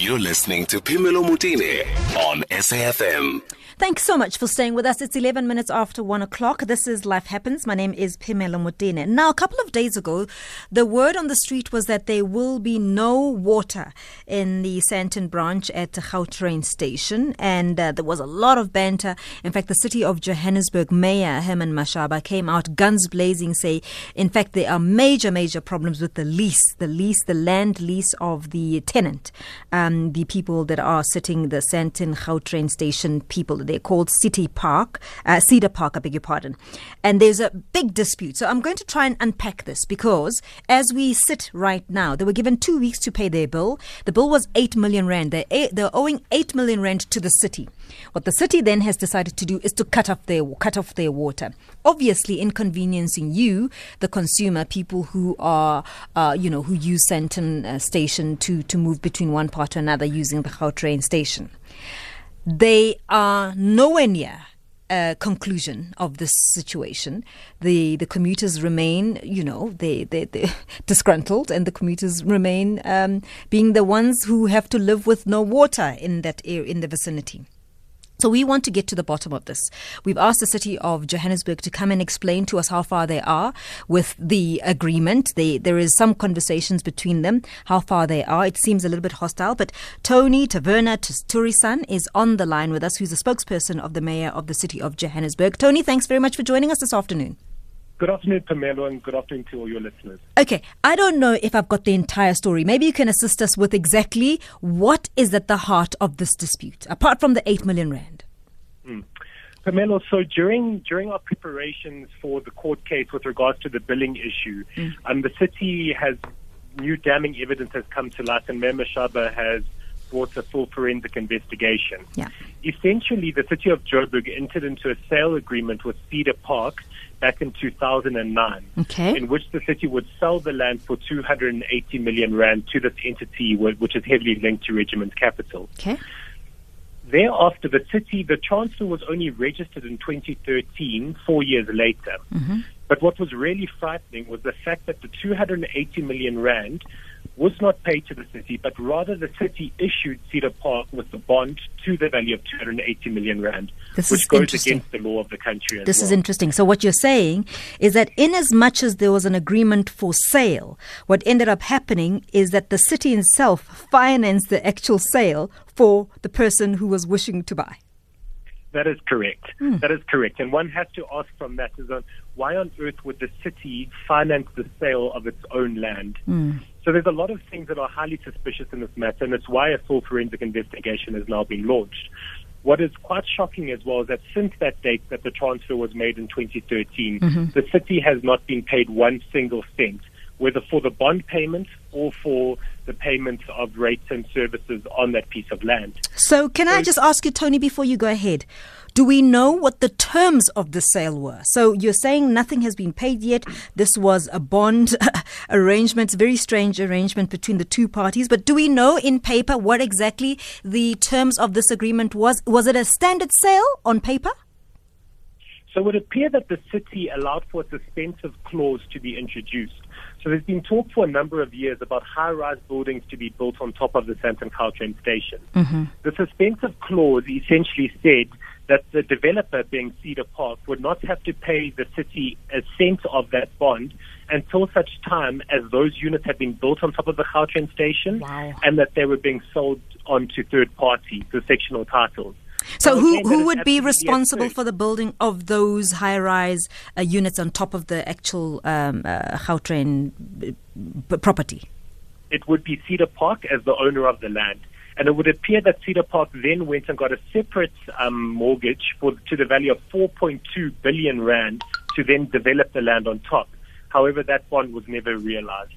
You're listening to Phemelo Motene on SAFM. Thanks so much for staying with us. It's 11 minutes after 1 o'clock. This is Life Happens. My name is Phemelo Motene. Now, a couple of days ago, the word on the street was that there will be no water in the Sandton branch at the Gautrain station. And uh, there was a lot of banter. In fact, the city of Johannesburg Mayor Herman Mashaba came out guns blazing, say, in fact, there are major, major problems with the lease, the lease, the land lease of the tenant, um, the people that are sitting the Sandton Gautrain station people they're called City Park, uh, Cedar Park, I beg your pardon. And there's a big dispute. So I'm going to try and unpack this because as we sit right now, they were given two weeks to pay their bill. The bill was 8 million rand. They're, they're owing 8 million rand to the city. What the city then has decided to do is to cut off their cut off their water, obviously inconveniencing you, the consumer, people who are uh, you know who use Sandton uh, station to to move between one part to another using the Gautrain station they are nowhere near a conclusion of this situation. The the commuters remain, you know, they they they disgruntled, and the commuters remain um, being the ones who have to live with no water in that area, in the vicinity. So we want to get to the bottom of this. We've asked the city of Johannesburg to come and explain to us how far they are with the agreement. They, there is some conversations between them, how far they are. It seems a little bit hostile, but Tony Taverna Turisan is on the line with us, who's the spokesperson of the mayor of the city of Johannesburg. Tony, thanks very much for joining us this afternoon. Good afternoon, Phemelo, and good afternoon to all your listeners. Okay, I don't know if I've got the entire story. Maybe you can assist us with exactly what is at the heart of this dispute, apart from the 8 million rand. Mm. Phemelo, so during during our preparations for the court case with regards to the billing issue, mm. um, the city has new damning evidence has come to light, and Mayor Mashaba has brought a full forensic investigation. Yeah. Essentially, the city of Joburg entered into a sale agreement with Cedar Park back in 2009, okay. in which the city would sell the land for 280 million rand to this entity, which is heavily linked to Regiment Capital. Okay. Thereafter, the city, the transfer was only registered in 2013, four years later. Mm-hmm. But what was really frightening was the fact that the 280 million rand was not paid to the city, but rather the city issued Cedar Park with a bond to the value of 280 million rand, this which goes against the law of the country. this well. is interesting. So what you're saying is that in as much as there was an agreement for sale, what ended up happening is that the city itself financed the actual sale for the person who was wishing to buy. That is correct. Hmm. That is correct. And one has to ask from that is on why on earth would the city finance the sale of its own land? Hmm. So there's a lot of things that are highly suspicious in this matter, and it's why a full forensic investigation has now been launched. What is quite shocking as well is that since that date that the transfer was made in 2013, Mm-hmm. the city has not been paid one single cent, whether for the bond payment or for the payment of rates and services on that piece of land. So can I just ask you, Tony, before you go ahead? Do we know what the terms of the sale were? So you're saying nothing has been paid yet. This was a bond arrangement, very strange arrangement between the two parties. But do we know in paper what exactly the terms of this agreement was? Was it a standard sale on paper? So it would appear that the city allowed for a suspensive clause to be introduced. So there's been talk for a number of years about high-rise buildings to be built on top of the Sandton Gautrain station. Mm-hmm. The suspensive clause essentially said that the developer, being Cedar Park, would not have to pay the city a cent of that bond until such time as those units had been built on top of the Gautrain station Wow. and that they were being sold on to third parties, the sectional titles. So Now, who, who would be responsible absurd. for the building of those high-rise uh, units on top of the actual um, uh, Gautrain uh, property? it would be Cedar Park as the owner of the land. And it would appear that Cedar Park then went and got a separate um, mortgage for to the value of 4.2 billion rand to then develop the land on top. However, that bond was never realized.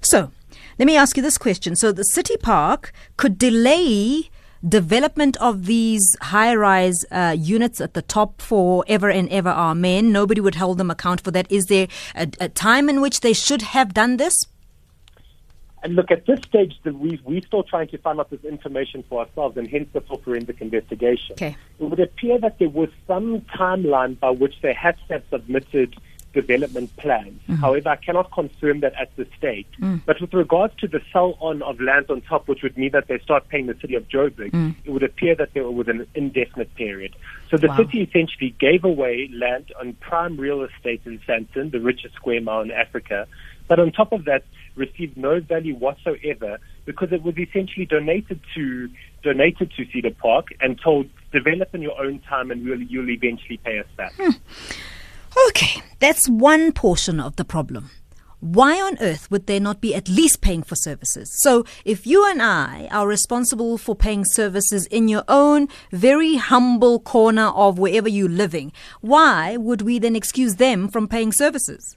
So, let me ask you this question. So, the city park could delay development of these high rise uh, units at the top for ever and ever. Amen. Nobody would hold them account for that. Is there a, a time in which they should have done this? And look, at this stage, the, we, we're still trying to find out this information for ourselves, and hence the full forensic investigation. Okay. It would appear that there was some timeline by which they had to have submitted development plans. Mm-hmm. However, I cannot confirm that at this stage. Mm. But with regards to the sell on of land on top, which would mean that they start paying the city of Joburg, mm. it would appear that they were within an indefinite period. So the Wow. city essentially gave away land on prime real estate in Sandton, the richest square mile in Africa, but on top of that, received no value whatsoever because it was essentially donated to donated to Cedar Park and told develop in your own time and we'll, you'll eventually pay us back. Hmm. Okay, that's one portion of the problem. Why on earth would they not be at least paying for services? So, if you and I are responsible for paying services in your own very humble corner of wherever you're living, why would we then excuse them from paying services?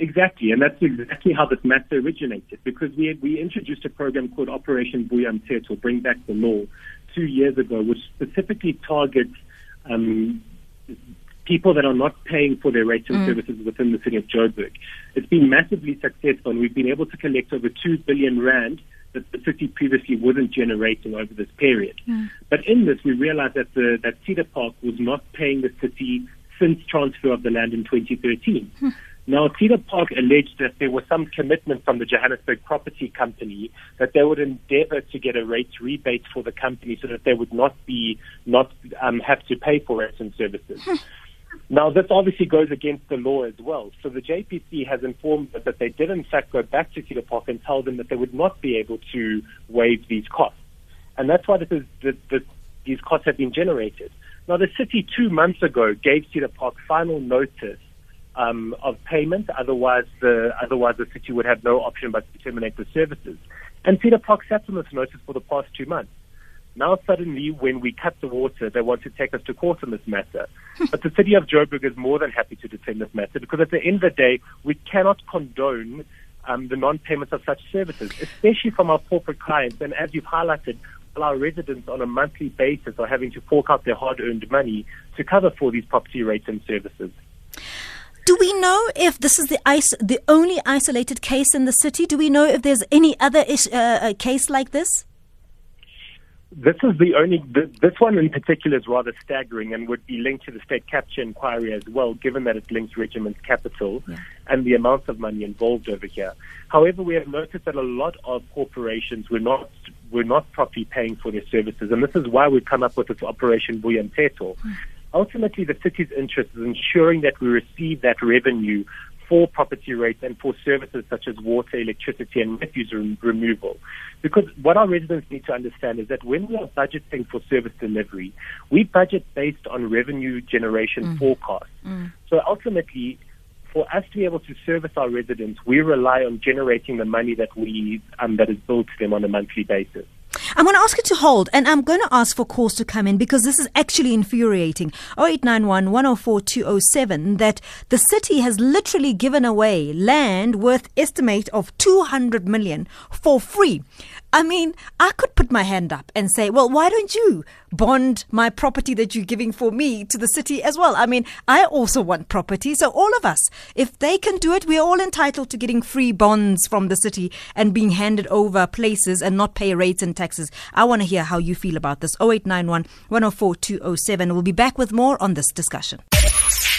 Exactly, and that's exactly how this matter originated. Because we we introduced a program called Operation Buyam or Bring Back the Law, two years ago, which specifically targets um, people that are not paying for their rates and mm. services within the city of Joburg. It's been massively successful, and we've been able to collect over two billion rand that the city previously wasn't generating over this period. Mm. But in this, we realized that the that Cedar Park was not paying the city since transfer of the land in 2013. Now, Cedar Park alleged that there was some commitment from the Johannesburg Property Company that they would endeavor to get a rates rebate for the company so that they would not be not um, have to pay for rates and services. Now, this obviously goes against the law as well. So the JPC has informed that they did, in fact, go back to Cedar Park and tell them that they would not be able to waive these costs. And that's why this is, this, this, these costs have been generated. Now, the city two months ago gave Cedar Park final notice um, of payment. Otherwise, the otherwise the city would have no option but to terminate the services. And Cedar Park sat on this notice for the past two months. Now suddenly, when we cut the water, they want to take us to court on this matter. but the city of Joburg is more than happy to defend this matter because at the end of the day, we cannot condone um, the non-payment of such services, especially from our corporate clients. And as you've highlighted, our residents on a monthly basis are having to fork out their hard-earned money to cover for these property rates and services. Do we know if this is the ice, the only isolated case in the city? Do we know if there's any other ish, uh, uh, case like this? This is the only, this one in particular is rather staggering and would be linked to the state capture inquiry as well, given that it links Regiment's capital and the amounts of money involved over here. However, we have noticed that a lot of corporations were not, were not properly paying for their services, and this is why we've come up with this Operation Buya Mthetho. Ultimately, the city's interest is ensuring that we receive that revenue for property rates and for services such as water, electricity, and refuse rem- removal. Because what our residents need to understand is that when we are budgeting for service delivery, we budget based on revenue generation forecasts. So ultimately, for us to be able to service our residents, we rely on generating the money that we um, that is billed to them on a monthly basis. I'm going to ask you to hold, and I'm going to ask for calls to come in because this is actually infuriating. 0891 104 207 that the city has literally given away land worth estimate of 200 million for free. I mean, I could put my hand up and say, well, why don't you bond my property that you're giving for me to the city as well? I mean, I also want property. So all of us, if they can do it, we're all entitled to getting free bonds from the city and being handed over places and not pay rates and taxes. I want to hear how you feel about this. 0891 104 207. We'll be back with more on this discussion.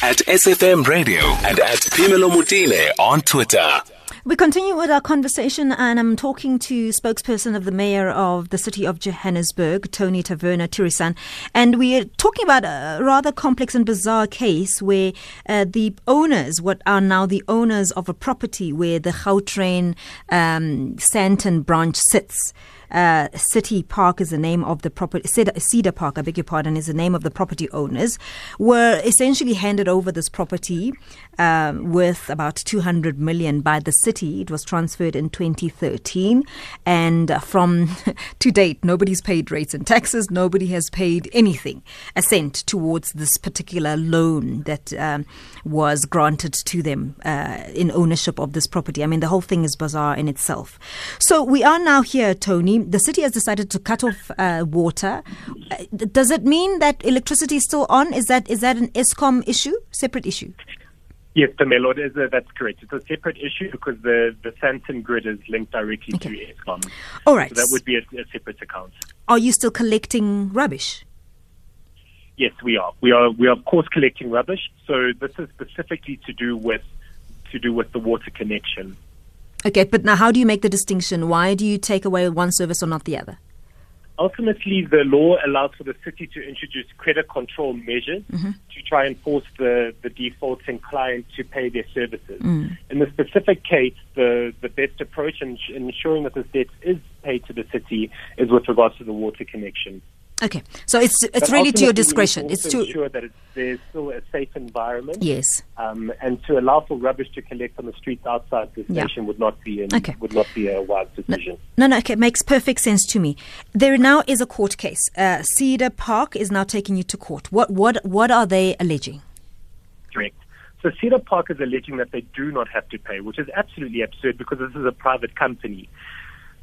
At SAFM Radio and at Phemelo Motene on Twitter. We continue with our conversation, and I'm talking to spokesperson of the mayor of the city of Johannesburg, Tony Taverna Turisan, and we are talking about a rather complex and bizarre case where uh, the owners, what are now the owners of a property where the Gautrain um, Sandton branch sits. Uh, City Park is the name of the property. Cedar, Cedar Park, I beg your pardon, is the name of the property owners. Were essentially handed over this property um, worth about 200 million by the city. It was transferred in 2013, and from to date, nobody's paid rates and taxes. Nobody has paid anything, a cent towards this particular loan that um, was granted to them uh, in ownership of this property. I mean, the whole thing is bizarre in itself. So we are now here, Tony. The city has decided to cut off uh, water. Uh, does it mean that electricity is still on? Is that is that an Eskom issue, separate issue? Yes, is a, that's correct. It's a separate issue because the, the Sandton grid is linked directly Okay. to Eskom. All right. So that would be a, a separate account. Are you still collecting rubbish? Yes, we are. We are. We are, of course, collecting rubbish. So this is specifically to do with to do with the water connection. Okay, but now how do you make the distinction? Why do you take away one service or not the other? Ultimately, the law allows for the city to introduce credit control measures Mm-hmm. to try and force the, the defaulting client to pay their services. Mm. In the specific case, the, the best approach in in ensuring that this debt is paid to the city is with regards to the water connection. Okay, so it's it's But really to your ultimately, we need discretion. It's to ensure that it's, there's still a safe environment. yes. Um, and to allow for rubbish to collect on the streets outside the Yeah. station would not be an, Okay. would not be a wise decision. No, no, okay, it makes perfect sense to me. There now is a court case. Uh, Cedar Park is now taking you to court. What what what are they alleging? Correct. So Cedar Park is alleging that they do not have to pay, which is absolutely absurd because this is a private company.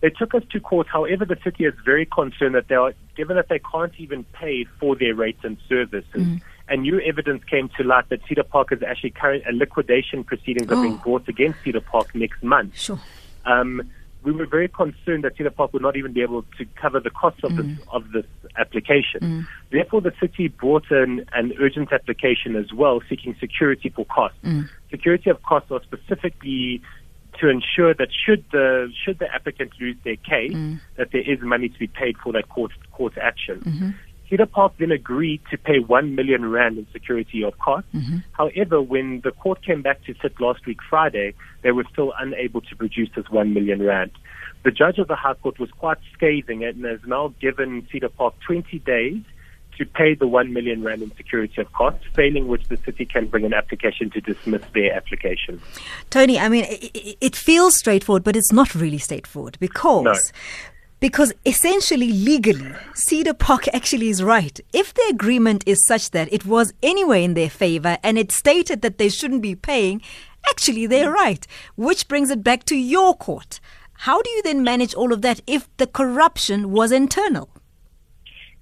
They took us to court. However, the city is very concerned that they are, given that they can't even pay for their rates and services, mm. and new evidence came to light that Cedar Park is actually current, a liquidation proceedings are being Oh. brought against Cedar Park next month. Sure. Um, we were very concerned that Cedar Park would not even be able to cover the costs of this mm. of this application. Mm. Therefore, the city brought in an urgent application as well, seeking security for costs. Security of costs are specifically to ensure that should the should the applicant lose their case, mm. that there is money to be paid for that court court action. Mm-hmm. Cedar Park then agreed to pay one million rand in security of costs. Mm-hmm. However, when the court came back to sit last week Friday, they were still unable to produce this one million rand. The judge of the High Court was quite scathing and has now given Cedar Park 20 days to pay the one million rand in security of costs, failing which the city can bring an application to dismiss their application. Tony, I mean, it, it, it feels straightforward, but it's not really straightforward because. No. Because essentially, legally, Cedar Park actually is right. If the agreement is such that it was anyway in their favor and it stated that they shouldn't be paying, actually they're right. Which brings it back to your court. How do you then manage all of that if the corruption was internal?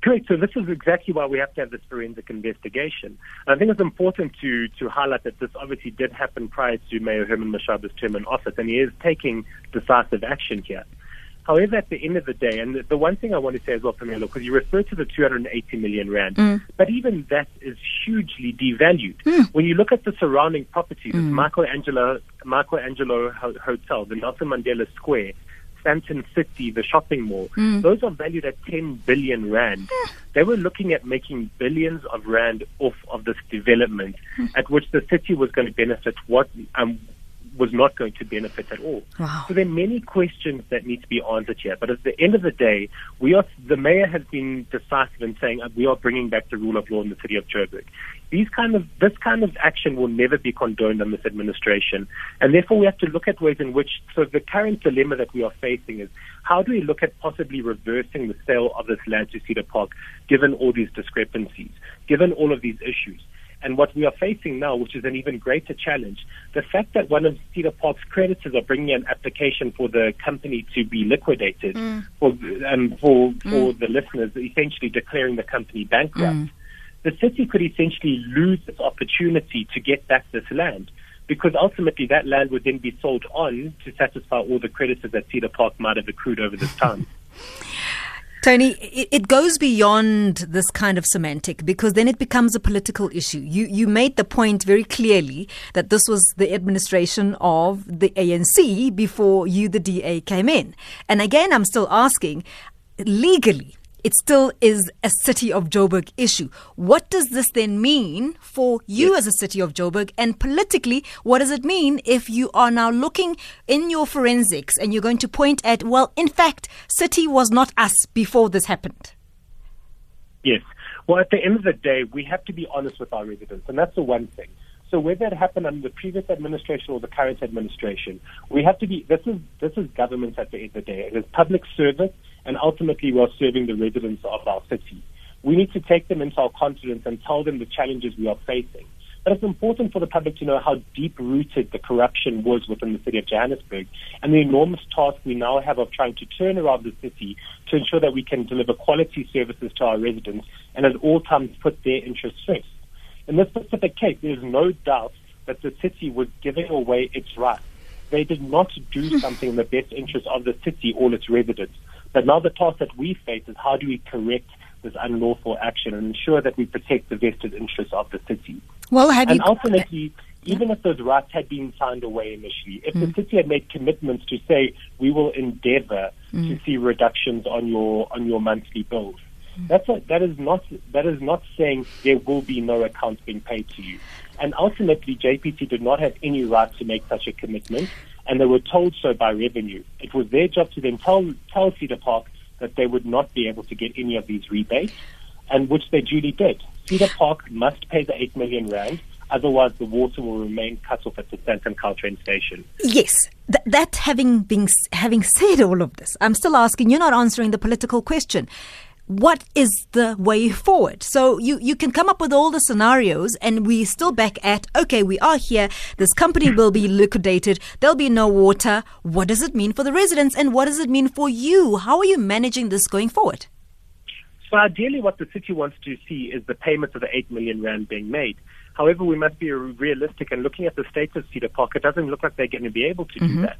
Correct. So this is exactly why we have to have this forensic investigation. And I think it's important to to highlight that this obviously did happen prior to Mayor Herman Mashaba's term in office, and he is taking decisive action here. However, at the end of the day, and the, the one thing I want to say as well, Phemelo, because you refer to the 280 million rand, mm. but even that is hugely devalued. Mm. When you look at the surrounding properties, it's mm. Michelangelo, Michelangelo Ho- Hotel, the Nelson Mandela Square, Sandton City, the shopping mall, hmm. those are valued at 10 billion rand. Hmm. They were looking at making billions of rand off of this development, hmm. at which the city was going to benefit. What um, was not going to benefit at all. Wow. So there are many questions that need to be answered here. But at the end of the day, we are the mayor has been decisive in saying uh, we are bringing back the rule of law in the city of Joburg. These kind of this kind of action will never be condoned on this administration, and therefore we have to look at ways in which. So the current dilemma that we are facing is how do we look at possibly reversing the sale of this land to Cedar Park, given all these discrepancies, given all of these issues. And what we are facing now, which is an even greater challenge, the fact that one of Cedar Park's creditors are bringing an application for the company to be liquidated mm. for um, for mm. for the listeners, essentially declaring the company bankrupt. Mm. The city could essentially lose its opportunity to get back this land because ultimately that land would then be sold on to satisfy all the creditors that Cedar Park might have accrued over this time. Tony, it, it goes beyond this kind of semantic because then it becomes a political issue. You you made the point very clearly that this was the administration of the ANC before you, the DA, came in. And again, I'm still asking, legally, it still is a city of Joburg issue. What does this then mean for you as a city of Joburg? And politically, what does it mean if you are now looking in your forensics and you're going to point at, well, in fact, city was not us before this happened? Yes. Well, at the end of the day, we have to be honest with our residents, and that's the one thing. So whether it happened under the previous administration or the current administration, we have to be. This is this is government at the end of the day. It is public service, and ultimately we are serving the residents of our city. We need to take them into our confidence and tell them the challenges we are facing. But it's important for the public to know how deep rooted the corruption was within the city of Johannesburg and the enormous task we now have of trying to turn around the city to ensure that we can deliver quality services to our residents and at all times put their interests first. In this specific case, there is no doubt that the city was giving away its rights. They did not do hmm. something in the best interest of the city or its residents. But now the task that we face is how do we correct this unlawful action and ensure that we protect the vested interests of the city. Well, have and you ultimately, even if those rights had been signed away initially, if the hmm. city had made commitments to say we will endeavour hmm. to see reductions on your on your monthly bills, that's a, that is not that is not saying there will be no accounts being paid to you. And ultimately, JPC did not have any right to make such a commitment, and they were told so by revenue. It was their job to then tell tell Cedar Park that they would not be able to get any of these rebates, and which they duly did. Cedar Park must pay the eight million rand. Otherwise, the water will remain cut off at the Sandton Gautrain station. Yes, Th- that having been having said all of this, I'm still asking. You're not answering the political question. What is the way forward? So you, you can come up with all the scenarios, and we still back at okay, we are here. This company will be liquidated. There'll be no water. What does it mean for the residents, and what does it mean for you? How are you managing this going forward? So ideally, what the city wants to see is the payment of the eight million rand being made. However, we must be realistic and looking at the state of Cedar Park, it doesn't look like they're going to be able to do mm-hmm. that.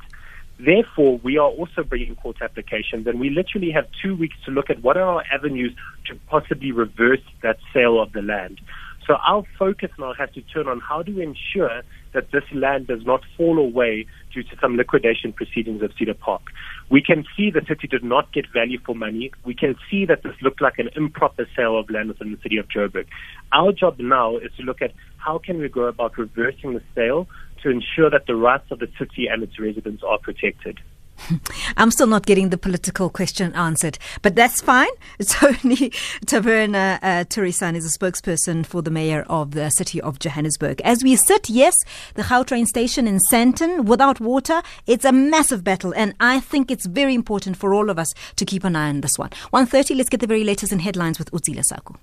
Therefore, we are also bringing court applications, and we literally have two weeks to look at what are our avenues to possibly reverse that sale of the land. So our focus now has to turn on how do we ensure that this land does not fall away due to some liquidation proceedings of Cedar Park. We can see the city did not get value for money. We can see that this looked like an improper sale of land within the city of Joburg. Our job now is to look at how can we go about reversing the sale to ensure that the rights of the city and its residents are protected. I'm still not getting the political question answered, but that's fine. Tony Taverna uh, Turisan is a spokesperson for the mayor of the city of Johannesburg. As we sit, yes, the Gautrain station in Sandton without water, it's a massive battle, and I think it's very important for all of us to keep an eye on this one. 1.30, let's get the very latest in headlines with Uzila Saku.